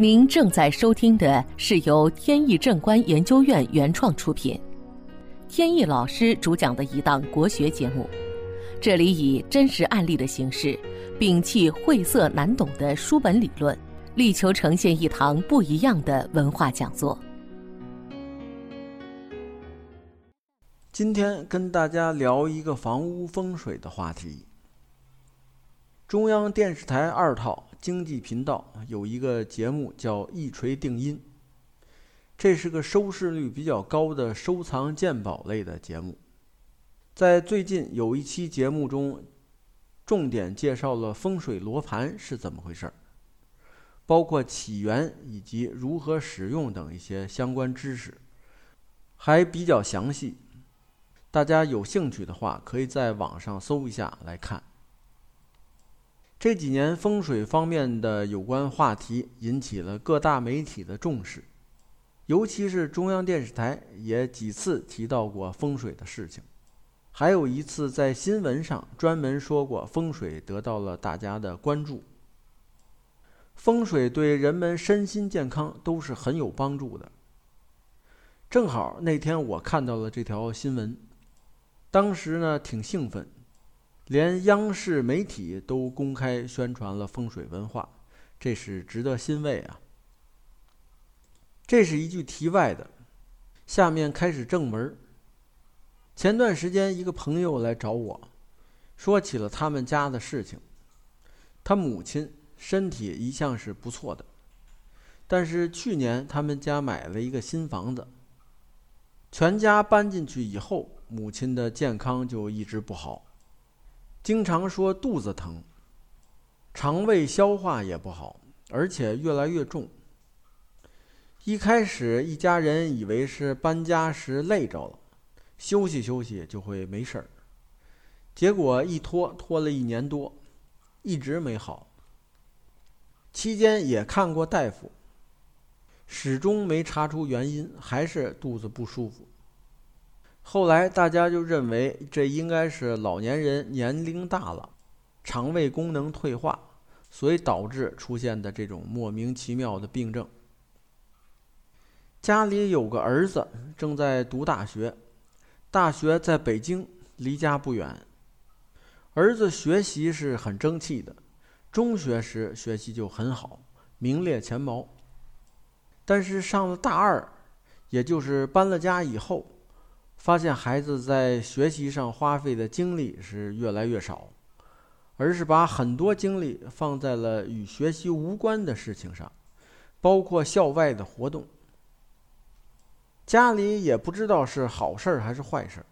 您正在收听的是由天意正观研究院原创出品，天意老师主讲的一档国学节目。这里以真实案例的形式，摒弃晦涩难懂的书本理论，力求呈现一堂不一样的文化讲座。今天跟大家聊一个房屋风水的话题。中央电视台二套经济频道有一个节目叫《一锤定音》，这是个收视率比较高的收藏鉴宝类的节目。在最近有一期节目中，重点介绍了风水罗盘是怎么回事儿，包括起源以及如何使用等一些相关知识，还比较详细。大家有兴趣的话，可以在网上搜一下来看。这几年风水方面的有关话题引起了各大媒体的重视，尤其是中央电视台也几次提到过风水的事情，还有一次在新闻上专门说过风水得到了大家的关注。风水对人们身心健康都是很有帮助的。正好那天我看到了这条新闻，当时呢挺兴奋。连央视媒体都公开宣传了风水文化，这是值得欣慰啊。这是一句题外的，下面开始正文。前段时间一个朋友来找我，说起了他们家的事情。他母亲身体一向是不错的，但是去年他们家买了一个新房子，全家搬进去以后，母亲的健康就一直不好。经常说肚子疼，肠胃消化也不好，而且越来越重。一开始一家人以为是搬家时累着了，休息休息就会没事儿。结果一拖拖了一年多，一直没好。期间也看过大夫，始终没查出原因，还是肚子不舒服。后来大家就认为这应该是老年人年龄大了，肠胃功能退化，所以导致出现的这种莫名其妙的病症。家里有个儿子正在读大学，大学在北京，离家不远。儿子学习是很争气的，中学时学习就很好，名列前茅。但是上了大二，也就是搬了家以后。发现孩子在学习上花费的精力是越来越少，而是把很多精力放在了与学习无关的事情上，包括校外的活动。家里也不知道是好事还是坏事，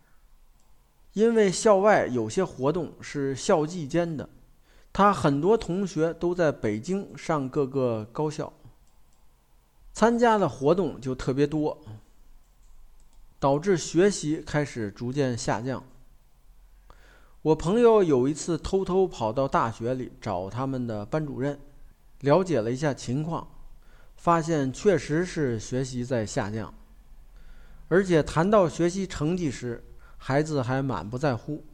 因为校外有些活动是校际间的，他很多同学都在北京上各个高校，参加的活动就特别多。导致学习开始逐渐下降。我朋友有一次偷偷跑到大学里找他们的班主任，了解了一下情况，发现确实是学习在下降，而且谈到学习成绩时，孩子还满不在乎。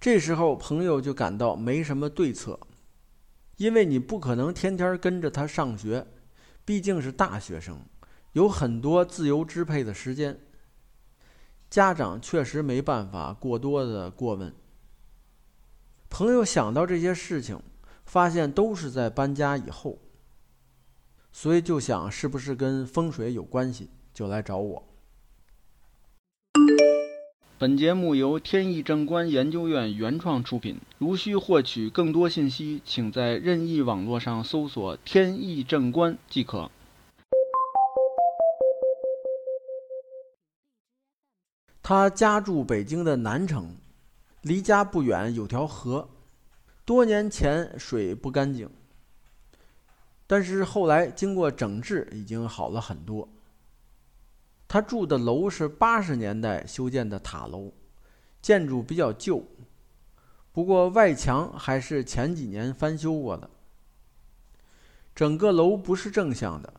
这时候朋友就感到没什么对策，因为你不可能天天跟着他上学，毕竟是大学生。有很多自由支配的时间，家长确实没办法过多的过问。朋友想到这些事情，发现都是在搬家以后，所以就想是不是跟风水有关系，就来找我。本节目由天意正观研究院原创出品。如需获取更多信息，请在任意网络上搜索“天意正观”即可。他家住北京的南城，离家不远有条河，多年前水不干净，但是后来经过整治，已经好了很多。他住的楼是八十年代修建的塔楼，建筑比较旧，不过外墙还是前几年翻修过的。整个楼不是正向的，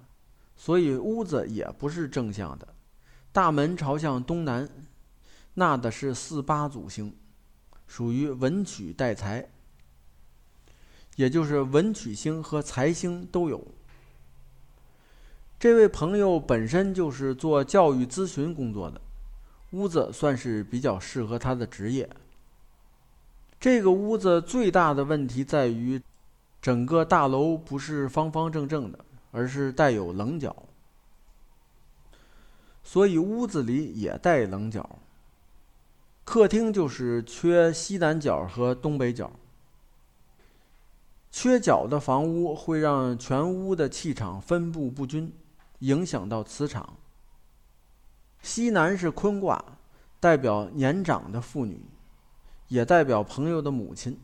所以屋子也不是正向的，大门朝向东南。纳的是四八祖星，属于文曲带财。也就是文曲星和财星都有。这位朋友本身就是做教育咨询工作的，屋子算是比较适合他的职业。这个屋子最大的问题在于，整个大楼不是方方正正的，而是带有棱角，所以屋子里也带棱角。客厅就是缺西南角和东北角。缺角的房屋会让全屋的气场分布不均，影响到磁场。西南是坤卦，代表年长的妇女，也代表朋友的母亲。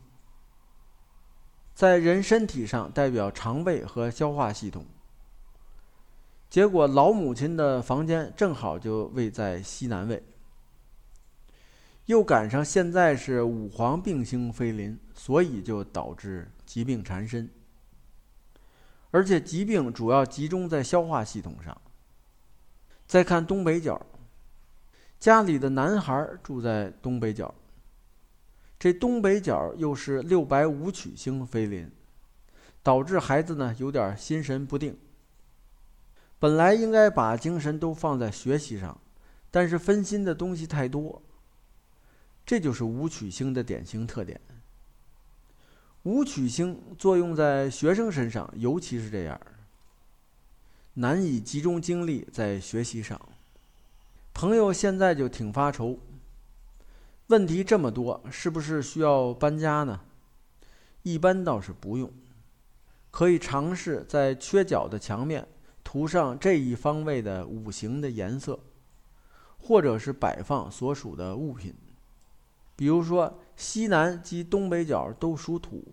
在人身体上代表肠胃和消化系统。结果老母亲的房间正好就位在西南位，又赶上现在是五黄病星飞临，所以就导致。疾病缠身，而且疾病主要集中在消化系统上。再看东北角，家里的男孩住在东北角，这东北角又是六白五曲星飞临，导致孩子呢有点心神不定。本来应该把精神都放在学习上，但是分心的东西太多，这就是五曲星的典型特点。武曲星作用在学生身上，尤其是这样，难以集中精力在学习上。朋友现在就挺发愁，问题这么多，是不是需要搬家呢？一般倒是不用，可以尝试在缺角的墙面涂上这一方位的五行的颜色，或者是摆放所属的物品。比如说，西南及东北角都属土，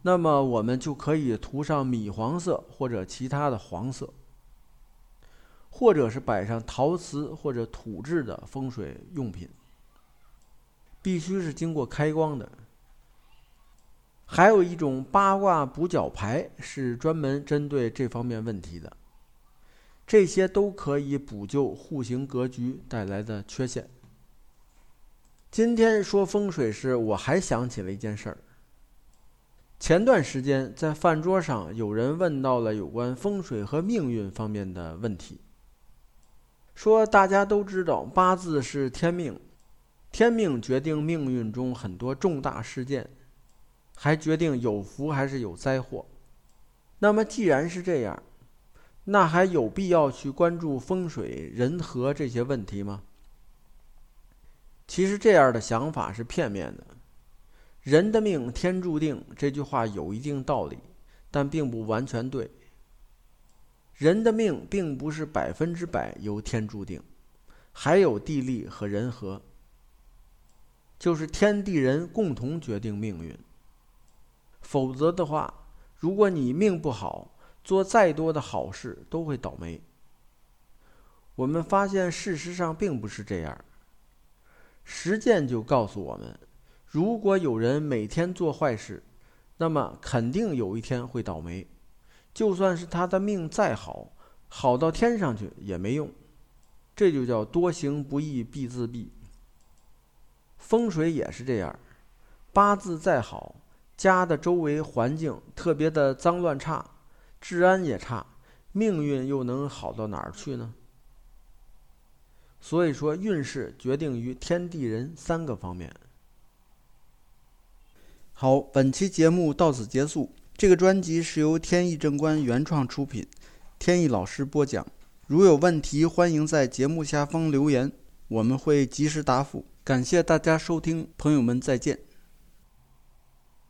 那么我们就可以涂上米黄色或者其他的黄色，或者是摆上陶瓷或者土质的风水用品，必须是经过开光的。还有一种八卦补角牌是专门针对这方面问题的，这些都可以补救户型格局带来的缺陷。今天说风水时，我还想起了一件事儿。前段时间在饭桌上，有人问到了有关风水和命运方面的问题。说大家都知道八字是天命，天命决定命运中很多重大事件，还决定有福还是有灾祸。那么既然是这样，那还有必要去关注风水人和这些问题吗？其实这样的想法是片面的，“人的命天注定”这句话有一定道理，但并不完全对。人的命并不是百分之百由天注定，还有地利和人和，就是天地人共同决定命运。否则的话，如果你命不好，做再多的好事都会倒霉。我们发现，事实上并不是这样。实践就告诉我们，如果有人每天做坏事，那么肯定有一天会倒霉。就算是他的命再好，好到天上去也没用。这就叫多行不义必自毙。风水也是这样，八字再好，家的周围环境特别的脏乱差，治安也差，命运又能好到哪儿去呢？所以说，运势决定于天地人三个方面。好，本期节目到此结束。这个专辑是由天意正观原创出品，天意老师播讲。如有问题，欢迎在节目下方留言，我们会及时答复。感谢大家收听，朋友们再见。